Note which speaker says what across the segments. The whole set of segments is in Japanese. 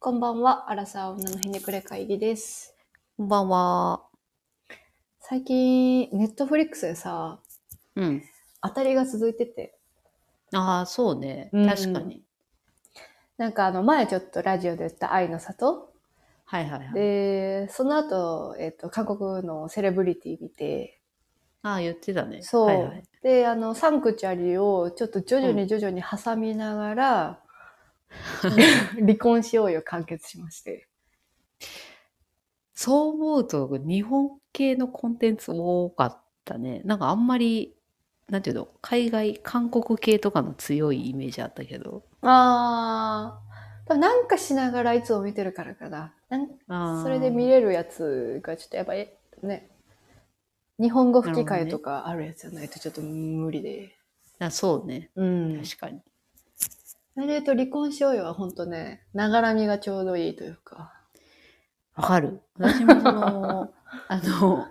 Speaker 1: こんばんは、アラサー女のひねくれ会議です。
Speaker 2: こんばんは。
Speaker 1: 最近、ネットフリックスでさ、
Speaker 2: うん。
Speaker 1: 当たりが続いてて、
Speaker 2: ああ、そうね。
Speaker 1: うん
Speaker 2: 確かに。
Speaker 1: なんかあの、前ちょっとラジオで言った愛の里
Speaker 2: はいはいはい。
Speaker 1: で、その後、えっ、と、韓国のセレブリティ見て、
Speaker 2: ああ、言ってたね。
Speaker 1: そう。
Speaker 2: はいはい。
Speaker 1: で、あの、サンクチュアリをちょっと徐々に徐々に挟みながら、離婚しようよ完結しまして。
Speaker 2: そう思うと、日本系のコンテンツ多かったね。なんかあんまり、なんていうの、海外、韓国系とかの強いイメージあったけど。
Speaker 1: あー、なんかしながらいつも見てるからかな。なん
Speaker 2: ああ。
Speaker 1: それで見れるやつがちょっとやっぱりね、日本語吹き替えとかあるやつじゃないとちょっと無理で。
Speaker 2: あそうね。
Speaker 1: うん。
Speaker 2: 確かに。
Speaker 1: それで言うと離婚しようよは本当ね、ながらみがちょうどいいというか。
Speaker 2: わかる。私もその、あの、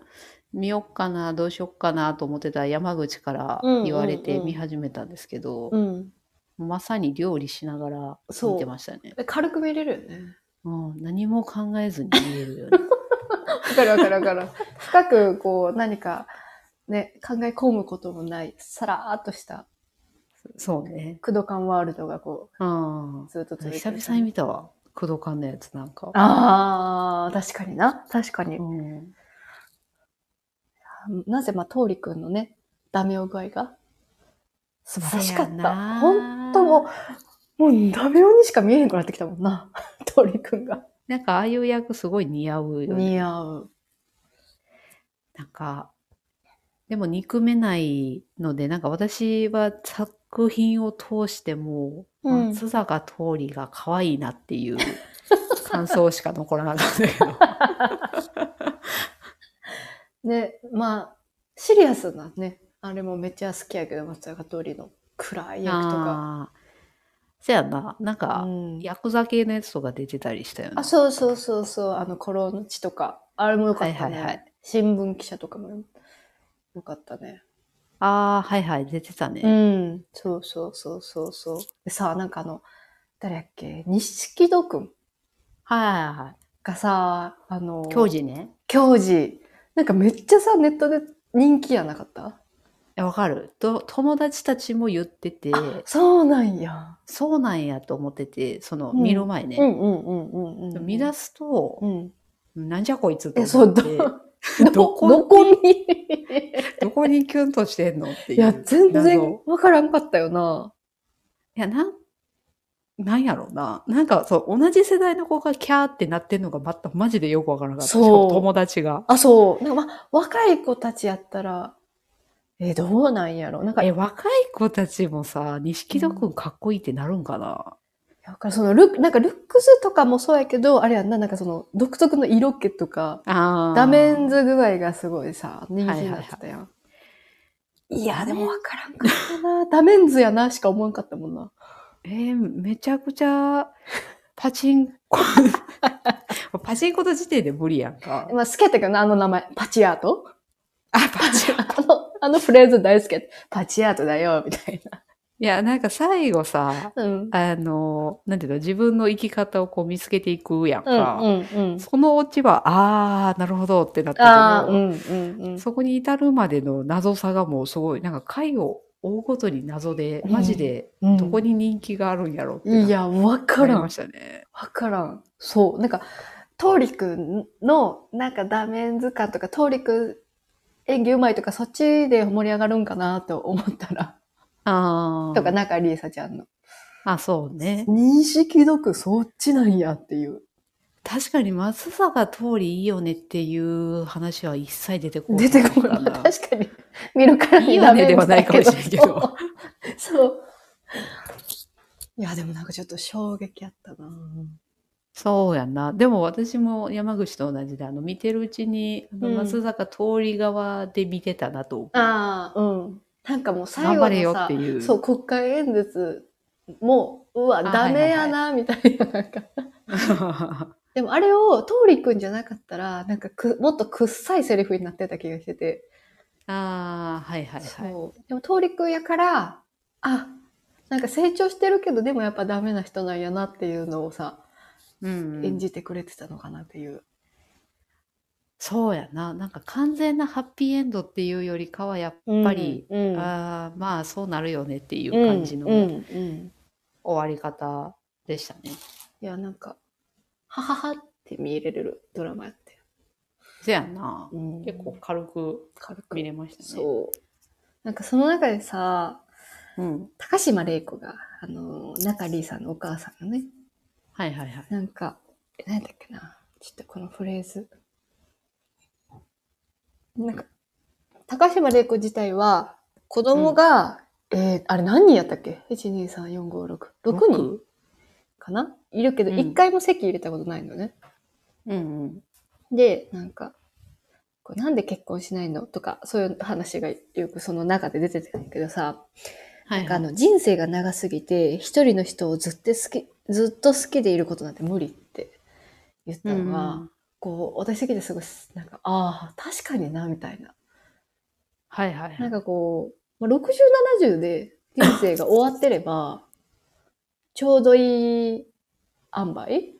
Speaker 2: 見よっかな、どうしよっかなと思ってた山口から言われて見始めたんですけど、
Speaker 1: うん。
Speaker 2: まさに料理しながら
Speaker 1: そう
Speaker 2: 見てましたね。
Speaker 1: で軽く見れるよね。
Speaker 2: うん、何も考えずに見れるよね。
Speaker 1: わかるわかるわかる。深くこう何かね、考え込むこともない、さらーっとした
Speaker 2: そうね。
Speaker 1: クドカンワールドがこ
Speaker 2: うん、
Speaker 1: ずっと続いて
Speaker 2: 久々に見たわ。工藤館のやつなんか。
Speaker 1: ああ、確かにな。確かに。
Speaker 2: うん、
Speaker 1: なぜ、まあ、通りくんのね、ダメ男具合が素晴らしかった。本当もう、もうダメ男にしか見えへんくなってきたもんな。通りくんが。
Speaker 2: なんかああいう役すごい似合うよね。
Speaker 1: 似合う。
Speaker 2: なんか、でも憎めないので、なんか私は作品を通しても、
Speaker 1: うん
Speaker 2: 松坂桃李が可愛いなっていう 感想しか残らなかったけど。
Speaker 1: ね、まあ、シリアスなね、あれもめっちゃ好きやけど、松坂通りの暗い役とか。
Speaker 2: せやな。なんか、
Speaker 1: うん
Speaker 2: ヤクザ系のやつとか出てたりしたよね。
Speaker 1: あ、そうそうそうそう、あの、コロの地とか。あれもよかったね。
Speaker 2: はいはいはい
Speaker 1: 新聞記者とかもよかったね。
Speaker 2: ああ、はいはい、出てたね。
Speaker 1: うん。そうそうそうそうそう。でさ、なんかあの、誰やっけ錦戸くん
Speaker 2: はいはいはい。
Speaker 1: がさ、あの、
Speaker 2: 教授ね。
Speaker 1: 教授。なんかめっちゃさ、ネットで人気やなかった？
Speaker 2: えわかると。友達たちも言ってて、
Speaker 1: そうなんや。
Speaker 2: そうなんやと思ってて、その、
Speaker 1: うん
Speaker 2: 見る前ね。
Speaker 1: うんうんうんうんうん。
Speaker 2: 見出すと、
Speaker 1: うん。
Speaker 2: なんじゃこいつと
Speaker 1: え、そう、ど、
Speaker 2: 思って、
Speaker 1: ど
Speaker 2: どこ
Speaker 1: どこに？
Speaker 2: どこにキュンとしてんのっていう。
Speaker 1: いや、全然
Speaker 2: 謎
Speaker 1: わからんかったよな。
Speaker 2: いや、なん、なんやろな。なんか、そう、同じ世代の子がキャーってなってんのがまた、マジでよくわからなかった。
Speaker 1: そう
Speaker 2: 友達が。
Speaker 1: あ、そう。なんかまあ、若い子たちやったら、え、どうなんやろなんか、
Speaker 2: え、
Speaker 1: い
Speaker 2: 若い子たちもさ、錦戸くんかっこいいってなるんかな、
Speaker 1: やわかるそのルック、なんかルックスとかもそうやけど、あれやんな、なんかその独特の色気とか、
Speaker 2: ああ。
Speaker 1: ダメンズ具合がすごいさ、人気になってたやん。いや、でもわからんかったな。ダメンズやなしか思わんかったもんな。
Speaker 2: えーめちゃくちゃ、パチンコ、パチンコの時点で無理やんか。
Speaker 1: まあ、好きやったけどな、あの名前。パチアート
Speaker 2: あ、パチンコ。
Speaker 1: あの、あのフレーズ大好きやった。パチアートだよ、みたいな。
Speaker 2: いや、なんか最後さ、
Speaker 1: うん。
Speaker 2: あの、なんていうの、自分の生き方をこう見つけていくやん
Speaker 1: うん、
Speaker 2: か。
Speaker 1: うん、うん。
Speaker 2: そのオチは、あー、なるほどってなった
Speaker 1: ああ、
Speaker 2: けど、
Speaker 1: うん、うん、うん。
Speaker 2: そこに至るまでの謎さがもうすごい、なんか回を追うごとに謎で、マジで
Speaker 1: うん
Speaker 2: どこに人気があるんやろってなって
Speaker 1: いや、わからん
Speaker 2: 思いま。したね。
Speaker 1: わからん。そう。なんか、トーリくんの、なんかダメンズ感とか、トーリくん演技うまいとか、そっちで盛り上がるんかなと思ったら、
Speaker 2: あー。
Speaker 1: とか、中里依紗ちゃんの。
Speaker 2: あ、そうね。
Speaker 1: 認識読そっちなんやっていう。
Speaker 2: 確かに松坂通りいいよねっていう話は一切出てこない。
Speaker 1: 出てこない。確かに。見るからに
Speaker 2: いいよねではないかもしれんけど
Speaker 1: そう。いや、でもなんかちょっと衝撃やったな
Speaker 2: そうやんな。でも私も山口と同じで、あの、見てるうちに、松坂通り側で見てたなと思う。
Speaker 1: ああ、うん。なんかもう最後のさそう、国会演説も、うわ、
Speaker 2: あ
Speaker 1: ダメやな、みたいな、なんか。でもあれを、通りくんじゃなかったら、なんかく、もっとくっさいセリフになってた気がしてて。
Speaker 2: ああ、はいはいはい。
Speaker 1: そう。でも通りくんやから、あ、なんか成長してるけど、でもやっぱダメな人なんやなっていうのをさ、
Speaker 2: うん
Speaker 1: 演じてくれてたのかなっていう。
Speaker 2: そうやな。なんか完全なハッピーエンドっていうよりかはやっぱり、
Speaker 1: うん、うん
Speaker 2: ああまあそうなるよねっていう感じの
Speaker 1: うんうんうん
Speaker 2: 終わり方でしたね。
Speaker 1: いや、なんか、はははって見れるドラマやって。
Speaker 2: せやんな。
Speaker 1: うん
Speaker 2: 結構軽く
Speaker 1: 軽く
Speaker 2: 見れましたね。
Speaker 1: そう。なんかその中でさ、
Speaker 2: うん。
Speaker 1: 高島玲子が、あの、中里さんのお母さんのね、
Speaker 2: はいはいはい。
Speaker 1: なんか、え何だっけな。ちょっとこのフレーズ。なんか、高島玲子自体は、子供が、えー、あれ何人やったっけ ?1、2、3、4、5、6。6人？かな？いるけど、
Speaker 2: うん
Speaker 1: 一、回も席入れたことないのね。
Speaker 2: うんうん。
Speaker 1: で、なんか、こうなんで結婚しないのとか、そういう話がよくその中で出てたんだけどさ、
Speaker 2: はい、
Speaker 1: なんかあの人生が長すぎて、一人の人をずっと好き、ずっと好きでいることなんて無理って言ったのが、
Speaker 2: うん
Speaker 1: こう、私的にすごい、なんか、ああ、確かにな、みたいな。
Speaker 2: はいはいはい。
Speaker 1: なんかこう、まあ、60、70で人生が終わってれば、ちょうどいい塩梅？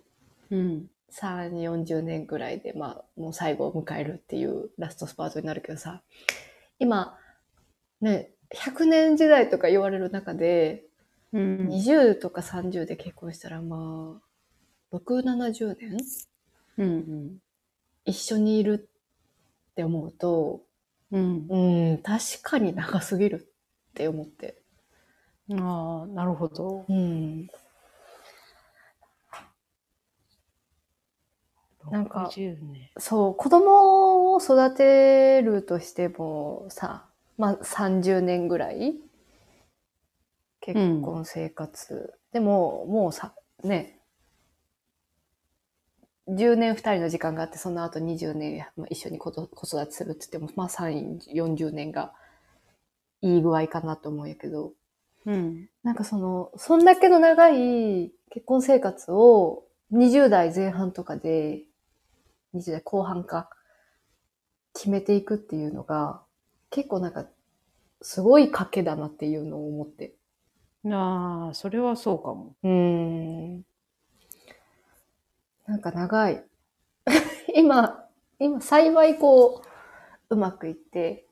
Speaker 2: うん。
Speaker 1: 3、40年ぐらいで、まあ、もう最後を迎えるっていうラストスパートになるけどさ、今、ね、100年時代とか言われる中で、
Speaker 2: うん。
Speaker 1: 20とか30で結婚したら、まあ、6、70年？
Speaker 2: うん
Speaker 1: 一緒にいるって思うと、
Speaker 2: うん。うん。
Speaker 1: うん、確かに長すぎるって思って。
Speaker 2: ああ、なるほど。
Speaker 1: うん。なんか
Speaker 2: 60年。
Speaker 1: そう、子供を育てるとしてもさ、まあ30年ぐらい結婚生活。でも、もうさ、ね、10年2人の時間があって、その後20年、まあ、一緒に子育てするって言っても、まあ3、40年がいい具合かなと思うんやけど、
Speaker 2: うん。
Speaker 1: なんかその、そんだけの長い結婚生活を20代前半とかで、20代後半か、決めていくっていうのが、結構なんか、すごい賭けだなっていうのを思って。
Speaker 2: ああ、それはそうかも。
Speaker 1: うーん。なんか長い。今、今幸いこう、うまくいって、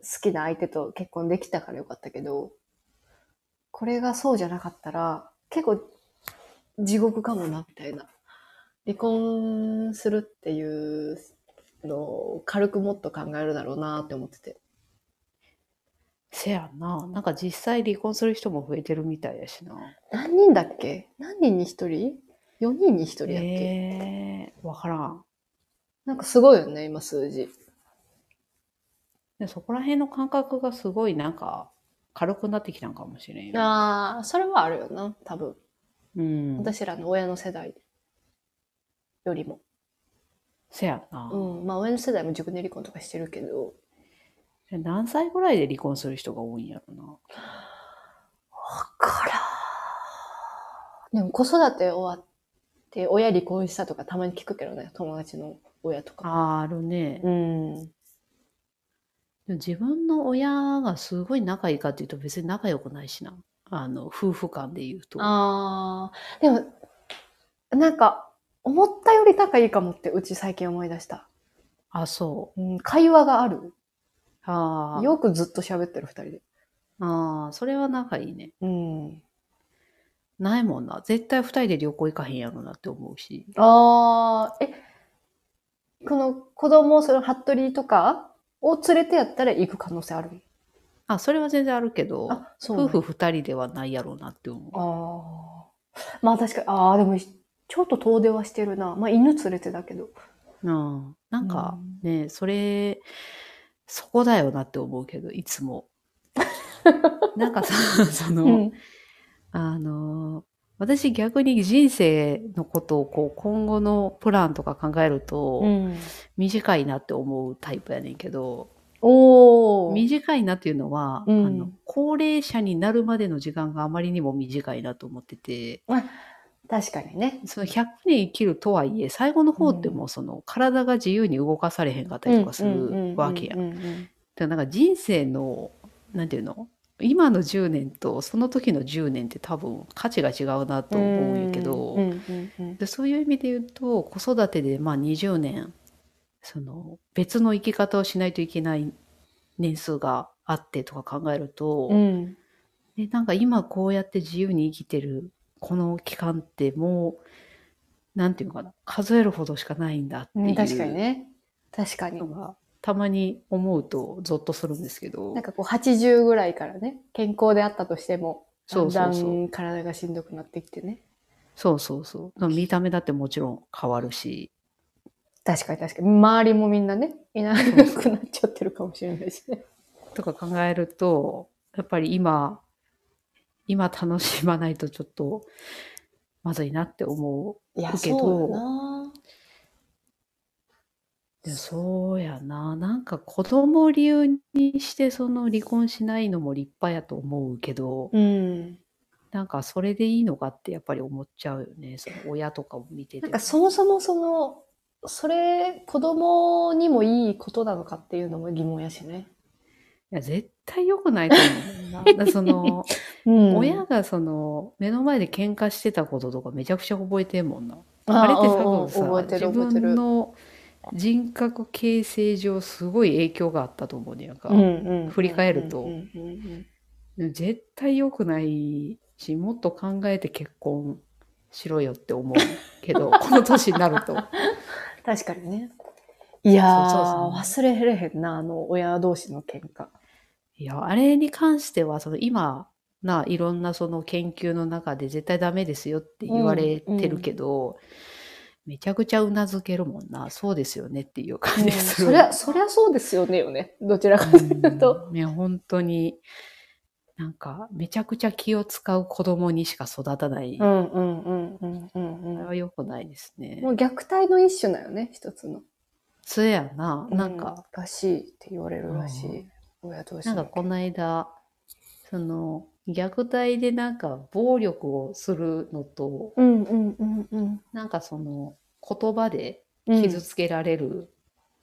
Speaker 1: 好きな相手と結婚できたからよかったけど、これがそうじゃなかったら、結構地獄かもな、みたいな。離婚するっていうのを軽くもっと考えるだろうなって思ってて。
Speaker 2: せやな。なんか実際離婚する人も増えてるみたいやしな。
Speaker 1: 何人だっけ？何人に一人？?4 人に一人やっけ、
Speaker 2: ええわからん。
Speaker 1: なんかすごいよね、今数字。
Speaker 2: でそこら辺の感覚がすごいなんか軽くなってきたんかもしれんよ。
Speaker 1: ああ、それはあるよな、多分。
Speaker 2: うん。
Speaker 1: 私らの親の世代よりも。
Speaker 2: せやな。
Speaker 1: うん。まあ親の世代も熟年離婚とかしてるけど。
Speaker 2: 何歳ぐらいで離婚する人が多いんやろな。
Speaker 1: わからん。でも子育て終わって親離婚したとかたまに聞くけどね、友達の親とか。
Speaker 2: あーあるね。
Speaker 1: うん。
Speaker 2: でも自分の親がすごい仲いいかっていうと別に仲良くないしな。あの、夫婦間で言うと。
Speaker 1: ああ、でも、なんか、思ったより仲いいかもって、うち最近思い出した。
Speaker 2: あ、そう。
Speaker 1: うん、会話がある。
Speaker 2: あー
Speaker 1: よくずっと喋ってる二人で。
Speaker 2: あー、それは仲いいね。
Speaker 1: うん。
Speaker 2: ないもんな。絶対二人で旅行行かへんやろなって思うし。
Speaker 1: ああ、え、この子供、その服部とかを連れてやったら行く可能性ある？
Speaker 2: あ、それは全然あるけど、
Speaker 1: あ、そうなん
Speaker 2: 夫婦二人ではないやろうなって思う。
Speaker 1: ああ。まあ確かに、ああ、でも、ちょっと遠出はしてるな。まあ犬連れてだけど。
Speaker 2: うん。なんかね、それ、そこだよなって思うけど、いつも。なんかさ、その、
Speaker 1: うん。
Speaker 2: あの、私逆に人生のことをこう今後のプランとか考えると、
Speaker 1: うん。
Speaker 2: 短いなって思うタイプやねんけど、
Speaker 1: おー。
Speaker 2: 短いなっていうのは、
Speaker 1: うん
Speaker 2: あの高齢者になるまでの時間があまりにも短いなと思ってて、
Speaker 1: 確かにね。
Speaker 2: その100年生きるとはいえ、最後の方ってもうその体が自由に動かされへんかったりとかするわけや。
Speaker 1: うんんうんうん
Speaker 2: だからなんか人生の、なんていうの今の10年とその時の10年って多分価値が違うなと思うんやけど、でそういう意味で言うと、子育てでまあ20年、その別の生き方をしないといけない年数があってとか考えると、
Speaker 1: うん。
Speaker 2: でなんか今こうやって自由に生きてるこの期間ってもう、なんていうのかな、数えるほどしかないんだっていう
Speaker 1: うん確かにね。確かに
Speaker 2: たまに思うとゾッとするんですけど
Speaker 1: なん、かこう80ぐらいからね、健康であったとしても、だ
Speaker 2: そ
Speaker 1: んだん体がしんどくなってきてね。
Speaker 2: そうそうそう。見た目だってもちろん変わるし、
Speaker 1: 確かに確かに。周りもみんなね、いなくなっちゃってるかもしれないしね。
Speaker 2: とか考えると、やっぱり今、今楽しまないとちょっとまずいなって思う。
Speaker 1: いや、
Speaker 2: けど
Speaker 1: そうだな
Speaker 2: でそうやな。なんか子供を理由にしてその離婚しないのも立派やと思うけど、
Speaker 1: うん。
Speaker 2: なんかそれでいいのかってやっぱり思っちゃうよね。その親とかを見てても。
Speaker 1: なんかそもそもその、それ、子供にもいいことなのかっていうのも疑問やしね。
Speaker 2: いや、絶対良くないと思うんだよな。その、
Speaker 1: うん
Speaker 2: 親がその、目の前で喧嘩してたこととかめちゃくちゃ覚えてんもんな。
Speaker 1: あ
Speaker 2: あれって多分さ、
Speaker 1: 覚えてる
Speaker 2: 自
Speaker 1: 覚えてる
Speaker 2: 分の人格形成上すごい影響があったと思うねやんか。
Speaker 1: うんうん
Speaker 2: 振り返ると
Speaker 1: うんうんうん
Speaker 2: 絶対良くないし、もっと考えて結婚しろよって思うけど、この年になると。
Speaker 1: 確かにね。いやー、
Speaker 2: そうそうそ
Speaker 1: 忘れれへんな、あの、親同士の喧嘩。
Speaker 2: いや、あれに関しては、その今、な、いろんなその研究の中で絶対ダメですよって言われてるけど、めちゃくちゃうなずけるもんな。そうですよねっていう感じする。
Speaker 1: そりゃ、そりゃそうですよねよね。どちらかというと。
Speaker 2: うんいや、本当に、なんか、めちゃくちゃ気を使う子供にしか育たない。こ
Speaker 1: うんうんうんうんうん
Speaker 2: れは良くないですね。
Speaker 1: もう虐待の一種だよね、一つの。
Speaker 2: そうやな。なんか、
Speaker 1: うん、らしいって言われるらしい。親同士の
Speaker 2: なんかこの間、その、虐待でなんか暴力をするのと、
Speaker 1: うんうんうんうん
Speaker 2: なんかその、言葉で
Speaker 1: うん。
Speaker 2: 傷つけられる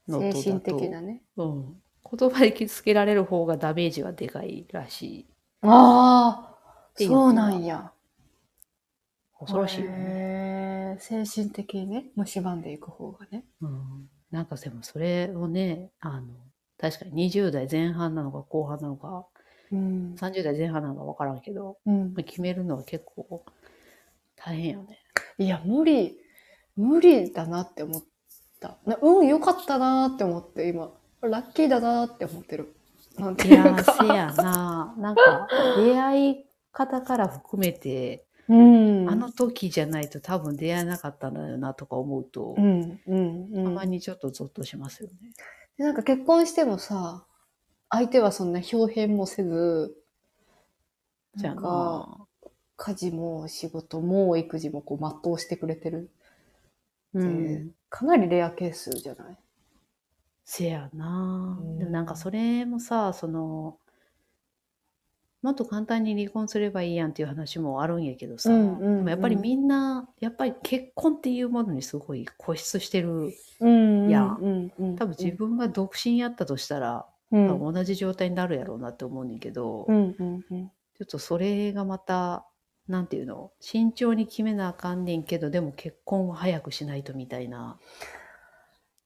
Speaker 2: のとだと、
Speaker 1: 精神的なね。
Speaker 2: うん。言葉で傷つけられる方がダメージがでかいらしい。
Speaker 1: ああ、そうなんや。
Speaker 2: 恐ろしいよね。
Speaker 1: 精神的にね、蝕んでいく方がね。
Speaker 2: うん。なんかでもそれをね、あの、確かに20代前半なのか後半なのか、
Speaker 1: うん。
Speaker 2: 30代前半なのか分からんけど、
Speaker 1: うん、
Speaker 2: 決めるのは結構大変よね。
Speaker 1: いや、無理、無理だなって思った。なうん、よかったなって思って、今。ラッキーだなって思ってる。なんて
Speaker 2: いやー、
Speaker 1: いうか。
Speaker 2: せやな。なんか、出会い方から含めて、
Speaker 1: うん。
Speaker 2: あの時じゃないと多分出会えなかったんだよなとか思うと、
Speaker 1: うん、うん、うん。
Speaker 2: たまにちょっとゾッとしますよね。
Speaker 1: でなんか結婚してもさ、相手はそんな表変もせず、
Speaker 2: じゃあ
Speaker 1: なんか、
Speaker 2: な。
Speaker 1: 家事も仕事も育児もこう全うしてくれてる
Speaker 2: うん。
Speaker 1: かなりレアケースじゃない？
Speaker 2: せやな
Speaker 1: うん。
Speaker 2: でもなんかそれもさ、その、もっと簡単に離婚すればいいやんっていう話もあるんやけどさ、
Speaker 1: うんうんうん
Speaker 2: でもやっぱりみんな、やっぱり結婚っていうものにすごい固執してる。
Speaker 1: うん
Speaker 2: いや
Speaker 1: うんうん、
Speaker 2: 多分自分が独身やったとしたら、
Speaker 1: うん、
Speaker 2: 多分同じ状態になるやろうなって思うねんけど、
Speaker 1: うんうんうん。
Speaker 2: ちょっとそれがまた、なんていうの、慎重に決めなあかんねんけど、でも結婚は早くしないとみたいな、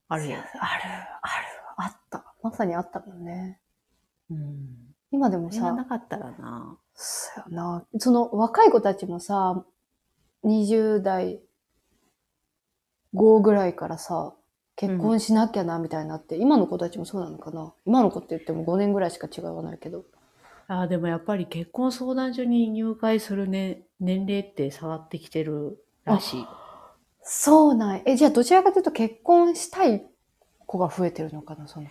Speaker 2: あるやん。
Speaker 1: ある、ある、あった。まさにあったもんね。
Speaker 2: うん。
Speaker 1: 今でも
Speaker 2: それがな
Speaker 1: さ、
Speaker 2: かったらな。
Speaker 1: そうやな。その若い子たちもさ、20代5ぐらいからさ、結婚しなきゃなみたいになって、今の子たちもそうなのかな？今の子って言っても5年ぐらいしか違いはないけど。
Speaker 2: ああ、でもやっぱり結婚相談所に入会する、ね、年齢って下がってきてるらしい。
Speaker 1: そうなんえ、じゃあどちらかというと結婚したい子が増えてるのかなその。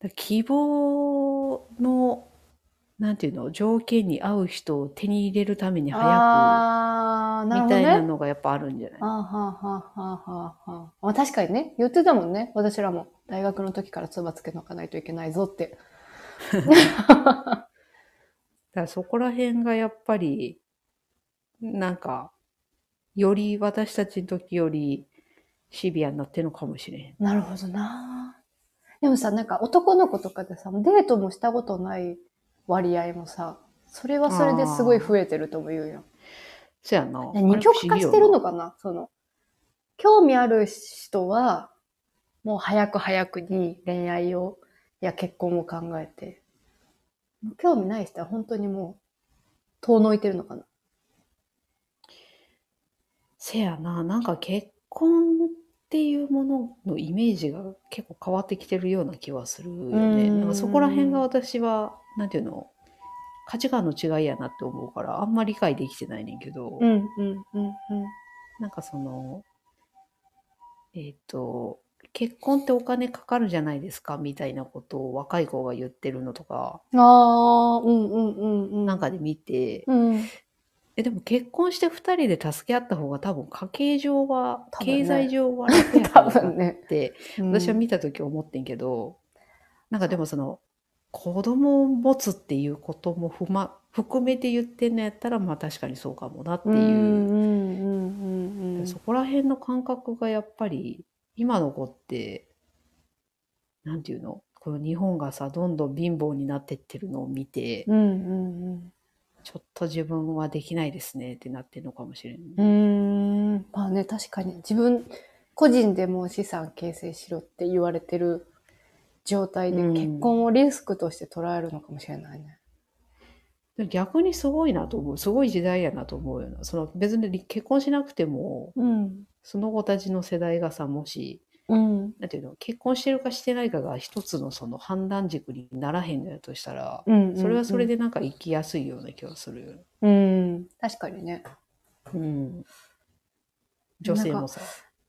Speaker 2: だ希望の、なんていうの、条件に合う人を手に入れるために早
Speaker 1: あー、
Speaker 2: く、
Speaker 1: なるほど
Speaker 2: たいなのがやっぱあるんじゃない？
Speaker 1: あはあはあはあはあはあ。まあ確かにね、言ってたもんね。私らも大学の時からつばつけとかないといけないぞって。
Speaker 2: だからそこら辺がやっぱり、なんか、より私たちの時よりシビアになってるのかもしれん。
Speaker 1: なるほどな。でもさ、なんか男の子とかでさ、デートもしたことない割合もさ、それはそれですごい増えてるとも言うよ。
Speaker 2: そやな。
Speaker 1: 二極化してるの
Speaker 2: か
Speaker 1: かな？その、興味ある人は、もう早く早くに恋愛を、や結婚を考えて、興味ない人は本当にもう、遠のいてるのかな？
Speaker 2: せやな、なんか結婚っていうもののイメージが結構変わってきてるような気はするよね。
Speaker 1: うん
Speaker 2: なんかそこら辺が私は、なんていうの、価値観の違いやなって思うから、あんまり理解できてないねんけど、
Speaker 1: うん、うん、うん、
Speaker 2: なんかその、えっ、と、結婚ってお金かかるじゃないですかみたいなことを若い子が言ってるのとか、
Speaker 1: うん。ああ、うん、うん、うん、うん。
Speaker 2: なんかで見て、
Speaker 1: うん。
Speaker 2: え、でも結婚して二人で助け合った方が多分家計上は、
Speaker 1: 多分ね。
Speaker 2: 経済上は楽や
Speaker 1: 多
Speaker 2: ろうな
Speaker 1: 分ね。
Speaker 2: って、
Speaker 1: うん
Speaker 2: 私は見た時思ってんけど、なんかでもその、子供を持つっていうこともふま、含めて言ってんのやったら、まあ確かにそうかもなっていう、
Speaker 1: うん、うん、うん、うん、うん。
Speaker 2: そこら辺の感覚がやっぱり、今の子って、なんていうの？この日本がさ、どんどん貧乏になってってるのを見て、
Speaker 1: うん、うん、
Speaker 2: ちょっと自分はできないですねってなってるのかもしれん。
Speaker 1: うん。うーん。まあね、確かに自分、個人でも資産形成しろって言われてる状態で
Speaker 2: うん
Speaker 1: 結婚をリスクとして捉えるのかもしれないね。
Speaker 2: 逆にすごいなと思う。すごい時代やなと思うよな。その別に結婚しなくても、
Speaker 1: うん。
Speaker 2: その子たちの世代がさ、もし、
Speaker 1: うん。
Speaker 2: なんていうの、結婚してるかしてないかが一つのその判断軸にならへんのやとしたら、
Speaker 1: うん。
Speaker 2: それはそれでなんか生きやすいような気がするよね。
Speaker 1: うん。確かにね。
Speaker 2: うん。女性もさ。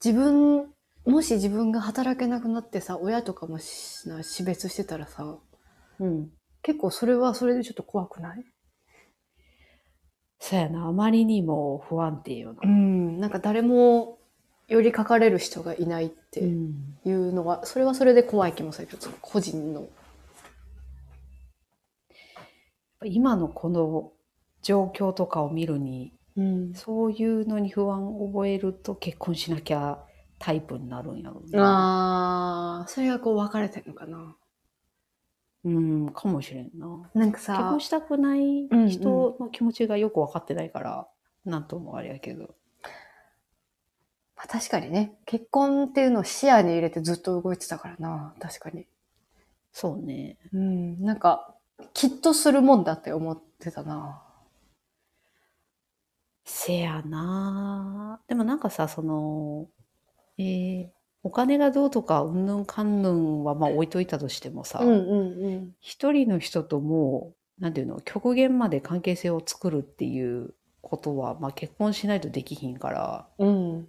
Speaker 1: 自分、もし自分が働けなくなってさ、親とかもしな死別してたらさ、
Speaker 2: うん。
Speaker 1: 結構それはそれでちょっと怖くない？
Speaker 2: そうやな、あまりにも不安定よな。
Speaker 1: ん。なんか誰も寄りかかれる人がいないって
Speaker 2: うん
Speaker 1: いうのは、それはそれで怖い気もするけど、個人の。
Speaker 2: 今のこの状況とかを見るに、
Speaker 1: うん。
Speaker 2: そういうのに不安を覚えると結婚しなきゃタイプになるんやろうな。
Speaker 1: ああ、それがこう分かれてるのかな。
Speaker 2: うん、かもしれんな。
Speaker 1: なんか
Speaker 2: 結
Speaker 1: さ
Speaker 2: 婚、したくない
Speaker 1: うんうん
Speaker 2: 人の気持ちがよく分かってないから、なんともあれやけど。
Speaker 1: まあ、確かにね、結婚っていうのを視野に入れてずっと動いてたからな、確かに。
Speaker 2: そうね。
Speaker 1: うん、なんか、きっとするもんだって思ってたな。
Speaker 2: せやなでもなんかさ、その、えーお金がどうとか、うんぬんかんぬんはまあ置いといたとしてもさ、
Speaker 1: うんうん
Speaker 2: 一人の人ともう、なんていうの、極限まで関係性を作るっていうことは、まあ結婚しないとできひんから、
Speaker 1: うん。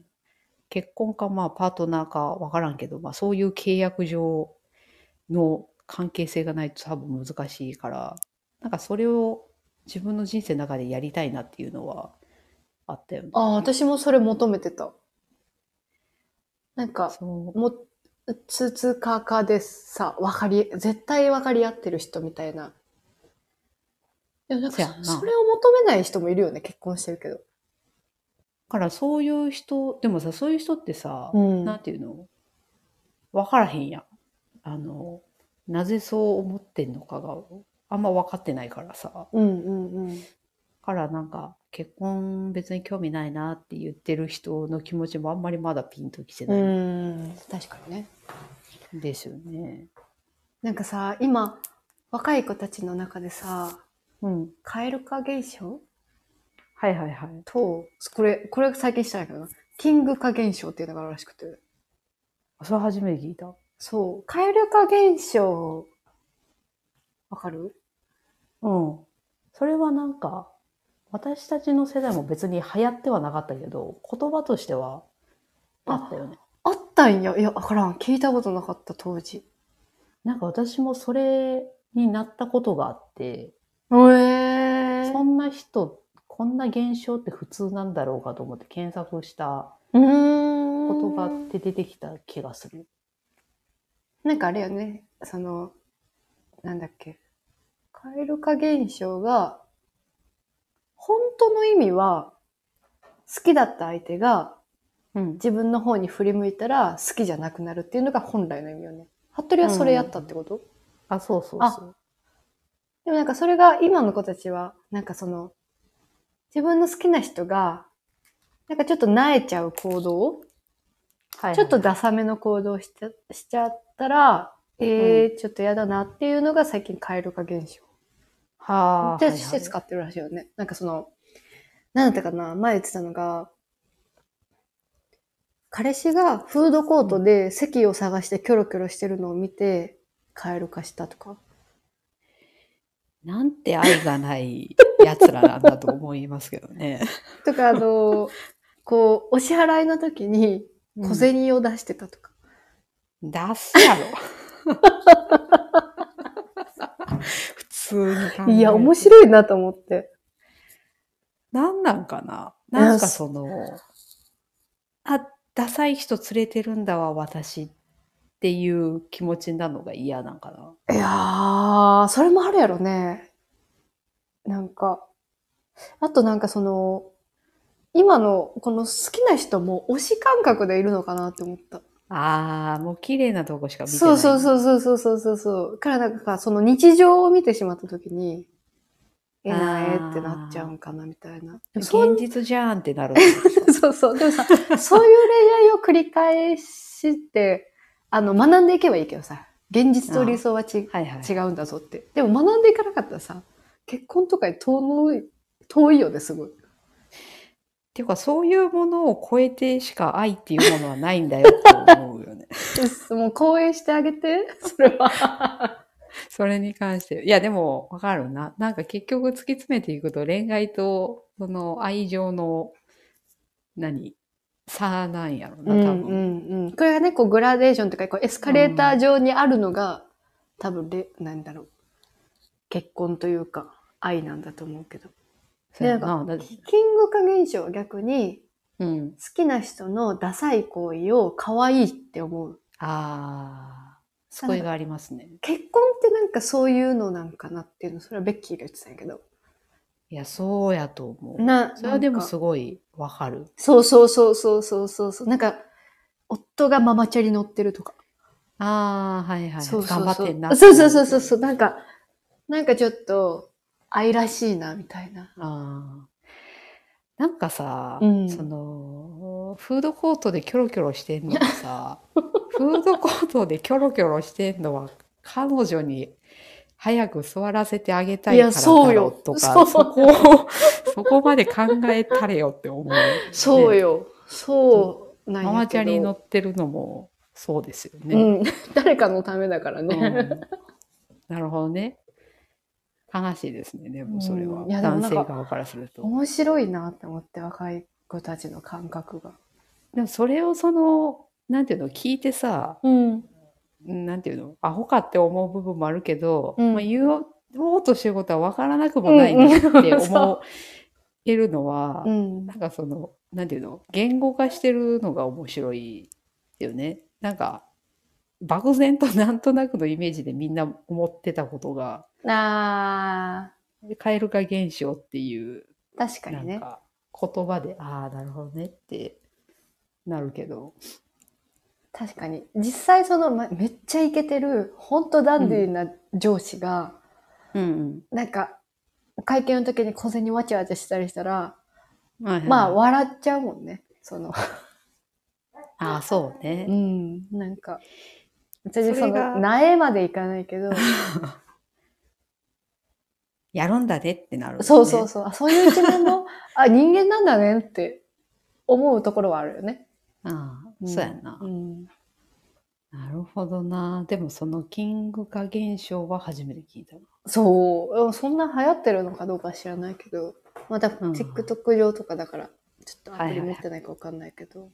Speaker 1: うん。
Speaker 2: 結婚かまあパートナーかわからんけど、まあそういう契約上の関係性がないと多分難しいから、なんかそれを自分の人生の中でやりたいなっていうのはあったよね。
Speaker 1: ああ、私もそれ求めてた。なんか、
Speaker 2: そう。
Speaker 1: も、つつかかでさ、わかり、絶対分かり合ってる人みたいな。でもなんか
Speaker 2: そ
Speaker 1: それを求めない人もいるよね、結婚してるけど。
Speaker 2: だからそういう人、でもさ、そういう人ってさ、
Speaker 1: うん
Speaker 2: なんていうの？わからへんやん。あの、なぜそう思ってんのかがあんま分かってないからさ。
Speaker 1: うんうんうん。
Speaker 2: からなんか結婚別に興味ないなって言ってる人の気持ちもあんまりまだピンときて
Speaker 1: う
Speaker 2: ない
Speaker 1: ん、確かにね。
Speaker 2: ですよね。
Speaker 1: なんかさ、今、若い子たちの中でさ、
Speaker 2: うん。
Speaker 1: 蛙化現象
Speaker 2: はいはいはい。
Speaker 1: と、これ、これ最近したんやけどな、キング化現象っていうのがあるらしくて。
Speaker 2: それ初めて聞いた。
Speaker 1: そう、蛙化現象、わかる？
Speaker 2: うん。それはなんか、私たちの世代も別に流行ってはなかったけど、言葉としてはあったよね。
Speaker 1: あったんや。いや、わからん。聞いたことなかった、当時。
Speaker 2: なんか私もそれになったことがあって、
Speaker 1: えー。
Speaker 2: そんな人、こんな現象って普通なんだろうかと思って検索した。言葉って出てきた気がする。
Speaker 1: なんかあれよね、その、なんだっけ。蛙化現象が、本当の意味は、好きだった相手が
Speaker 2: うん。
Speaker 1: 自分の方に振り向いたら好きじゃなくなるっていうのが本来の意味よね。服部はそれやったってこと、
Speaker 2: あ、そうそうそう。
Speaker 1: でもなんかそれが今の子たちは、なんかその、自分の好きな人が、なんかちょっと萎えちゃう行動
Speaker 2: はい
Speaker 1: ちょっとダサめの行動しちゃしちゃったら、えー、ちょっと嫌だなっていうのが最近蛙化現象。
Speaker 2: はあ。
Speaker 1: で、して使ってるらしいよね。なんかその、なんだったかな前言ってたのが、彼氏がフードコートで席を探してキョロキョロしてるのを見て、蛙化したとか。
Speaker 2: なんて愛がない奴らなんだと思いますけどね。
Speaker 1: とか、あの、こう、お支払いの時に小銭を出してたとか。
Speaker 2: 出すやろ。普通に考えて
Speaker 1: いや、面白いなと思って。
Speaker 2: なんなんかななんかその、あ、ダサい人連れてるんだわ、私っっていう気持ちになるのが嫌なんかな。
Speaker 1: いやー、それもあるやろね。なんか、あとなんかその、今のこの好きな人も推し感覚でいるのかなって思った。
Speaker 2: ああ、もう綺麗なとこしか見てない。
Speaker 1: そうそうそうそうそうそうそう。からなんかその日常を見てしまった時に、えなえってなっちゃうんかなみたいな。
Speaker 2: 現実じゃんってなる。
Speaker 1: そうそう。でもさ、そういう恋愛を繰り返して、あの、学んでいけばいいけどさ、現実と理想はち
Speaker 2: はいはい。
Speaker 1: 違うんだぞって。でも学んでいかなかったらさ、結婚とかに遠い、遠いよね、すごい。
Speaker 2: っていうか、そういうものを超えてしか愛っていうものはないんだよって思うよね。
Speaker 1: もう講演してあげて、それは。
Speaker 2: それに関して。いや、でも、わかるな。なんか結局突き詰めていくと恋愛と、その愛情の、何？差なんやろな、多分。
Speaker 1: うんうんうん。これがね、こうグラデーションとか、こうエスカレーター上にあるのが、多分レ、なんだろう。結婚というか、愛なんだと思うけど。
Speaker 2: そうやな。
Speaker 1: キング化現象は逆に、
Speaker 2: うん。
Speaker 1: 好きな人のダサい行為を可愛いって思う。
Speaker 2: ああ、そこがありますね。
Speaker 1: 結婚ってなんかそういうのなんかなっていうの、それはベッキーが言ってたんやけど。
Speaker 2: いや、そうやと思う。
Speaker 1: な、
Speaker 2: それはでもすごいわかる。
Speaker 1: そうそうそうそうそうそうそう。なんか、夫がママチャリ乗ってるとか。
Speaker 2: ああ、はいはい。
Speaker 1: そうそうそう
Speaker 2: 頑張ってんな。
Speaker 1: そうそうそうそうそう。なんか、なんかちょっと愛らしいな、みたいな。
Speaker 2: あーなんかさ、
Speaker 1: うん
Speaker 2: その、フードコートでキョロキョロしてんのはさ、フードコートでキョロキョロしてんのは、彼女に早く座らせてあげたいから
Speaker 1: いやそうよ
Speaker 2: だろうとか、
Speaker 1: そう
Speaker 2: そこを、そこまで考えたれよって思う、
Speaker 1: そう
Speaker 2: よ。
Speaker 1: よ。そうな。
Speaker 2: ママチャリに乗ってるのもそうですよね。
Speaker 1: うん。誰かのためだから
Speaker 2: うん
Speaker 1: ね。
Speaker 2: なるほどね。悲しいですね、でもそれは。
Speaker 1: うん
Speaker 2: 男性側からすると。
Speaker 1: 面白いなって思って、若い子たちの感覚が。
Speaker 2: でもそれをその、なんていうの、聞いてさ、
Speaker 1: うん。
Speaker 2: なんていうの、アホかって思う部分もあるけど、
Speaker 1: うん
Speaker 2: まあ、言おうとしてることは分からなくもないなって思えるのは、
Speaker 1: うん。
Speaker 2: なんかその、なんていうの、言語化してるのが面白いよね。なんか、漠然となんとなくのイメージでみんな思ってたことが、
Speaker 1: あ
Speaker 2: 蛙化現象っていう、
Speaker 1: ー、確かにね。
Speaker 2: 言葉で、ああ、なるほどねってなるけど、
Speaker 1: 確かに。実際その、ま、めっちゃイケてる、ほんとダンディーな上司が、
Speaker 2: うん
Speaker 1: なんか、会見の時に小銭わちゃわちゃしたりしたら、
Speaker 2: うん。はいはい
Speaker 1: まあ、笑っちゃうもんね。その、
Speaker 2: ああ、そうね。
Speaker 1: うん、なんか、別にその、苗までいかないけど、
Speaker 2: やるんだねってなる、ね。
Speaker 1: そうそうそう、あそういう一面も、あ、人間なんだねって思うところはあるよね。
Speaker 2: ああ、
Speaker 1: ん
Speaker 2: そうやな。
Speaker 1: うん。
Speaker 2: なるほどな。でもそのキング化現象は初めて聞いたな。
Speaker 1: そう。そんな流行ってるのかどうかは知らないけど、また
Speaker 2: うん
Speaker 1: TikTok 上とかだから、ちょっとアプ
Speaker 2: はいはい
Speaker 1: リ持ってないかわかんないけど。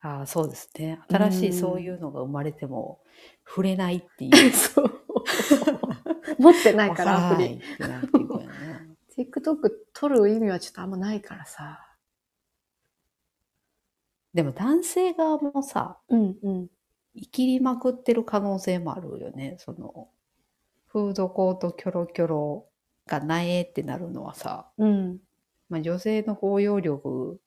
Speaker 2: ああ、そうですね。新しいそういうのが生まれても触れないっていう。
Speaker 1: そう。持ってないから、アプリ。TikTok 撮る意味はちょっとあんまないからさ。
Speaker 2: でも男性側もさ、
Speaker 1: うんうん。
Speaker 2: 生きりまくってる可能性もあるよね。その、フードコートキョロキョロがないってなるのはさ、
Speaker 1: うん。
Speaker 2: まあ女性の包容力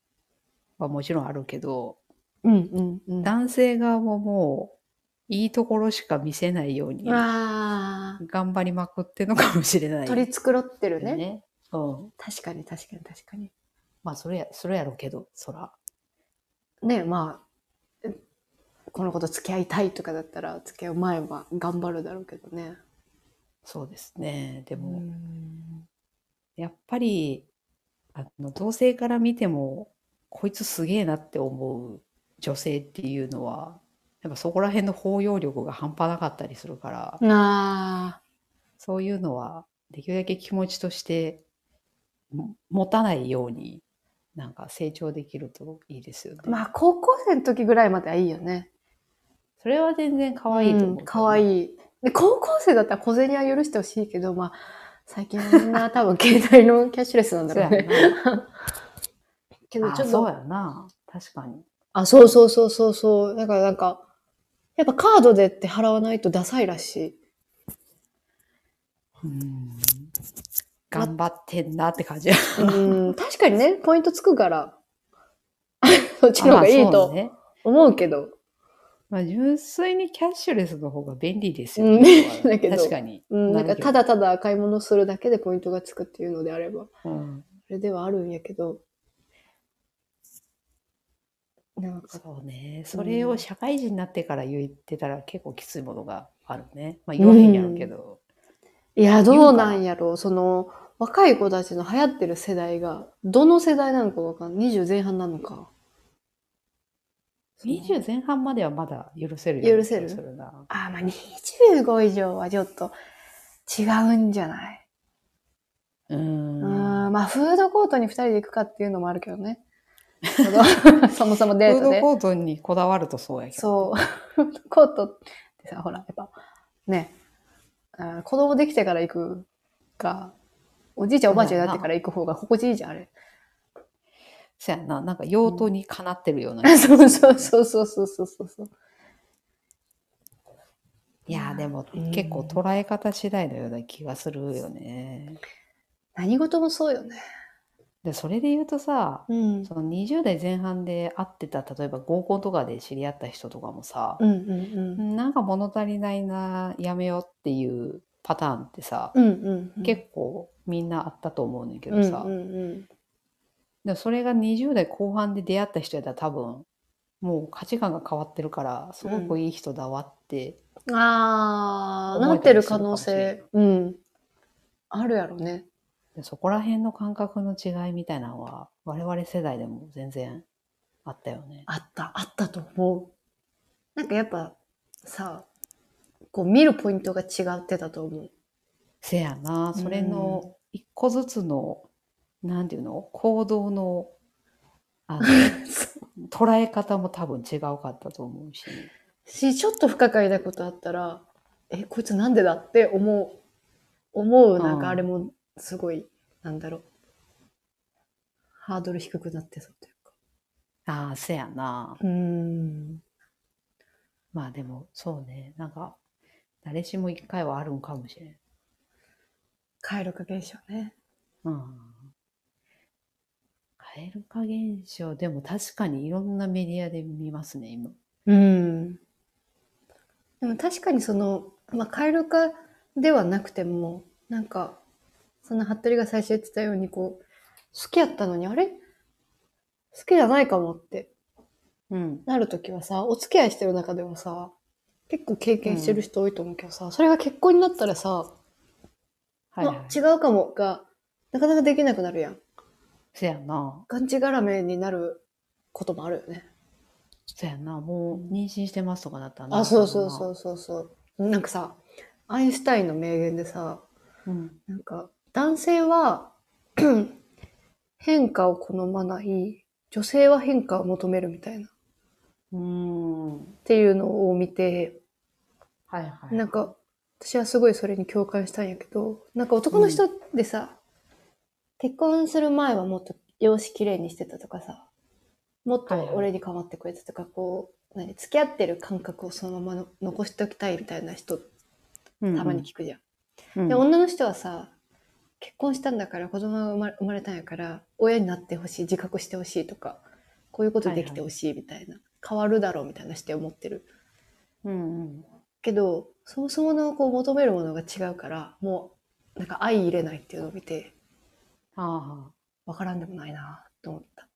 Speaker 2: はもちろんあるけど、
Speaker 1: うんうんうん。
Speaker 2: 男性側ももういいところしか見せないように。頑張りまくってんのかもしれない。
Speaker 1: 取り繕ってるね。
Speaker 2: ね。うん。
Speaker 1: 確かに確かに確かに。
Speaker 2: まあそれや、それやろうけど、そら。
Speaker 1: ねまあ、この子と付き合いたいとかだったら、付き合う前は頑張るだろうけどね。
Speaker 2: そうですね。で
Speaker 1: う
Speaker 2: も、
Speaker 1: ん。
Speaker 2: やっぱり、あの、同性から見ても、こいつすげえなって思う女性っていうのは、やっぱそこら辺の包容力が半端なかったりするから、
Speaker 1: あ
Speaker 2: そういうのは、できるだけ気持ちとして、も持たないように、なんか成長できるといいですよね。
Speaker 1: あ。まあ、高校生の時ぐらいまではいいよね。
Speaker 2: それは全然可愛いと思うけどね。
Speaker 1: 可愛い。で、高校生だったら小銭は許してほしいけど、まあ、最近はみんな多分携帯のキャッシュレスなんだろうね。
Speaker 2: な。
Speaker 1: けどちょっと、
Speaker 2: あそうやな。確かに。
Speaker 1: あ、そうそうそうそうそう。だからなんか、やっぱカードでって払わないとダサいらしい。
Speaker 2: うん。頑張ってんなって感じ。
Speaker 1: うん、確かにね、ポイントつくから、そっちの方がいいと
Speaker 2: ね。
Speaker 1: 思うけど。
Speaker 2: まあ、純粋にキャッシュレスの方が便利ですよ
Speaker 1: うん
Speaker 2: ね。
Speaker 1: だけど
Speaker 2: 確かに。
Speaker 1: うん、なんかただただ買い物するだけでポイントがつくっていうのであれば、
Speaker 2: うん。
Speaker 1: それではあるんやけど。なんか、
Speaker 2: そうね。それを社会人になってから言ってたら結構きついものがあるね。まあ言わへんやろうけど。
Speaker 1: いや、どうなんやろう。その、若い子たちの流行ってる世代が、どの世代なのかわかんない。20前半なのか。
Speaker 2: 20前半まではまだ許せるような
Speaker 1: 許せる
Speaker 2: 気がするな。
Speaker 1: あ、まあ、25以上はちょっと違うんじゃない、
Speaker 2: う
Speaker 1: んん、まあ、フードコートに二人で行くかっていうのもあるけどね。そもそも
Speaker 2: フ
Speaker 1: デートで。
Speaker 2: ードコートにこだわるとそうやけど。
Speaker 1: そう。フードコートってさ、ほら、やっぱ、ね、あ子供できてから行くか、おじいちゃんおばあちゃんになってから行く方が心地いいじゃん、あれ。
Speaker 2: そうやな。なんか用途にかなってるような。
Speaker 1: そうそうそうそうそうそうそう。
Speaker 2: いやーでも
Speaker 1: うん
Speaker 2: 結構捉え方次第のような気がするよね。
Speaker 1: 何事もそうよね。
Speaker 2: で、それで言うとさ、
Speaker 1: うん。
Speaker 2: その20代前半で会ってた、例えば合コンとかで知り合った人とかもさ、
Speaker 1: うんうんうん。
Speaker 2: なんか物足りないな、やめようっていうパターンってさ、
Speaker 1: うんうんうん。
Speaker 2: 結構みんなあったと思うねんけどさ、
Speaker 1: うんうんうん。
Speaker 2: でそれが20代後半で出会った人やったら多分、もう価値観が変わってるから、すごくいい人だわって、
Speaker 1: あー、
Speaker 2: 思え
Speaker 1: なったてる可能性。うん。あるやろね。
Speaker 2: でそこら辺の感覚の違いみたいなのは、我々世代でも全然あったよね。
Speaker 1: あった、あったと思う。なんかやっぱさ、こう見るポイントが違ってたと思う。
Speaker 2: せやな、それの一個ずつの、なんていうの？行動の、あの、捉え方も多分違うかったと思うし。
Speaker 1: し、ちょっと不可解なことあったら、え、こいつなんでだって思う、思う、なん
Speaker 2: うん
Speaker 1: かあれもすごい、なんだろう。ハードル低くなってそうというか。
Speaker 2: ああ、せやな。
Speaker 1: うーん。
Speaker 2: まあでも、そうね。なんか、誰しも一回はあるんかもしれん。
Speaker 1: 蛙化現象ね。
Speaker 2: うん。蛙化現象、でも確かにいろんなメディアで見ますね、今。
Speaker 1: うん。でも確かにその、まあ、蛙化ではなくても、なんか、そんな服部が最初言ってたように、こう、好きやったのに、あれ？好きじゃないかもって
Speaker 2: うん。
Speaker 1: なるときはさ、お付き合いしてる中ではさ、結構経験してる人多いと思うけどさ、それが結婚になったらさ、
Speaker 2: はい、はい
Speaker 1: あ。違うかもが、なかなかできなくなるやん。
Speaker 2: せやな。
Speaker 1: がんじがらめになることもあるよね。
Speaker 2: せやな。もう妊娠してますとかだったらな。。
Speaker 1: あ、そうそうそううそうそう。なんかさ、アインシュタインの名言でさ、
Speaker 2: うん。
Speaker 1: なんか、男性は 変化を好まない、女性は変化を求めるみたいな。っ
Speaker 2: うーん。
Speaker 1: ていうのを見て、
Speaker 2: はいはい。
Speaker 1: なんか、私はすごいそれに共感したんやけど、なんか男の人でさ、結婚する前はもっと容姿綺麗にしてたとかさ、もっと
Speaker 2: はいはい
Speaker 1: 俺に構ってくれたとか、こう、何、付き合ってる感覚をそのままの残しておきたいみたいな人、
Speaker 2: うん
Speaker 1: たまに聞くじゃん。
Speaker 2: うん、
Speaker 1: で、女の人はさ、結婚したんだから子供が生まれ生まれたんやから、親になってほしい、自覚してほしいとか、こういうことできてほしいみたいな、変わるだろうみたいな視点を持ってる。
Speaker 2: うんうん。
Speaker 1: けど、そもそものこう求めるものが違うから、もう、なんか相入れないっていうのを見て、
Speaker 2: はあはあ。
Speaker 1: わからんでもないなと思った。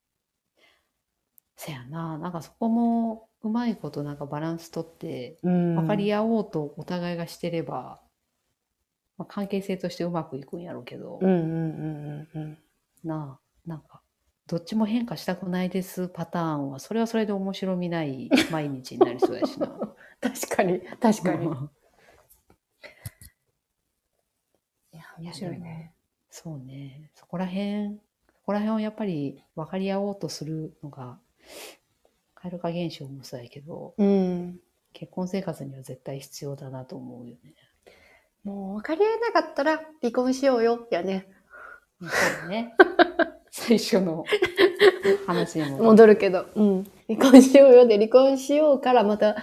Speaker 2: せやな。なんかそこもうまいことなんかバランスとって、
Speaker 1: うん
Speaker 2: 分かり合おうとお互いがしてれば、まあ、関係性としてうまくいくんやろうけど、
Speaker 1: うんうんうんうんうん。
Speaker 2: なあ、なんか、どっちも変化したくないですパターンは、それはそれで面白みない毎日になりそうやしな。
Speaker 1: 確かに、確かに。いや、面白いね。
Speaker 2: そうね。そこら辺、そこら辺をやっぱり分かり合おうとするのが、蛙化現象もそうやけど、
Speaker 1: うん。
Speaker 2: 結婚生活には絶対必要だなと思うよね。
Speaker 1: もう分かり合えなかったら離婚しようよ、やね。
Speaker 2: そうね。最初の話にも。
Speaker 1: 戻るけど。うん。離婚しようよで離婚しようからまた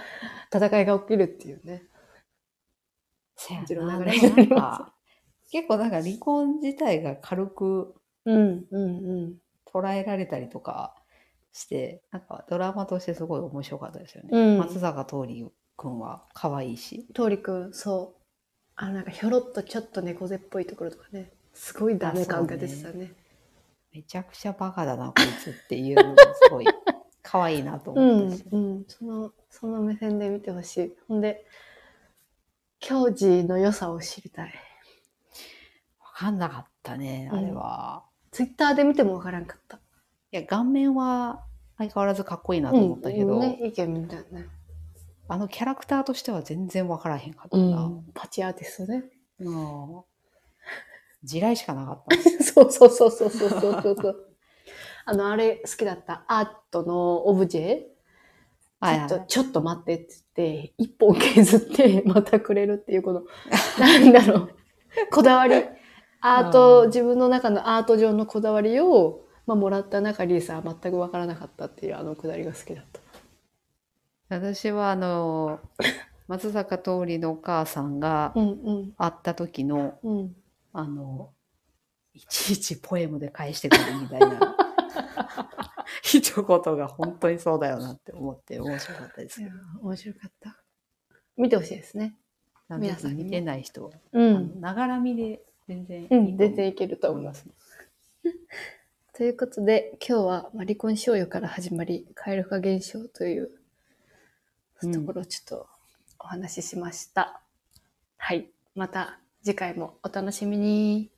Speaker 1: 戦いが起きるっていうね。
Speaker 2: せやな
Speaker 1: 流れにな
Speaker 2: 結構なんか離婚自体が軽く
Speaker 1: うん、うん、うん。
Speaker 2: 捉えられたりとかして、なんかドラマとしてすごい面白かったですよね。
Speaker 1: うん
Speaker 2: 松坂桃李くんは可愛いし。
Speaker 1: 通りくん、そう。あの、なんかひょろっとちょっと猫背っぽいところとかね。すごいダメ感が出てたね。
Speaker 2: めちゃくちゃバカだな、こいつっていうのがすごい可愛いなと
Speaker 1: うん
Speaker 2: 思ったし。、
Speaker 1: うん。その、その目線で見てほしい。ほんで、教授の良さを知りたい。
Speaker 2: わかんなかったね、あれは。
Speaker 1: ツイッターで見てもわからんかった。
Speaker 2: いや、顔面は相変わらずかっこいいなと思ったけど、
Speaker 1: うん、ね、意見みたいなね。
Speaker 2: あのキャラクターとしては全然わからへんかった
Speaker 1: う
Speaker 2: な。
Speaker 1: ん。パチアーティストね。
Speaker 2: うん地雷しかなかった。
Speaker 1: そうそうそうそうそうそうそう。あの、あれ好きだったアートのオブジェ？
Speaker 2: はいはい、
Speaker 1: ちょっと待ってって言って、一本削って またくれるっていうこの、なんだろう、こだわり。アート、自分の中のアート上のこだわりを、まあ、もらった中、リーさん全くわからなかったっていうあのくだりが好きだった。
Speaker 2: 私はあの、松坂桃李のお母さんが会った時の、
Speaker 1: うんうん
Speaker 2: あの、いちいちポエムで返してくるみたいな 一言が本当にそうだよなって思って面白かったです。
Speaker 1: 面白かった。見てほしいですね。皆さん
Speaker 2: 見てない人は、
Speaker 1: うん。
Speaker 2: ながら見で全然いいと
Speaker 1: うん、全然いけると思います。ということで、今日は、まあ、離婚しようよから始まり、蛙化現象という
Speaker 2: うん
Speaker 1: ところをちょっとお話ししました。はい。また次回もお楽しみに。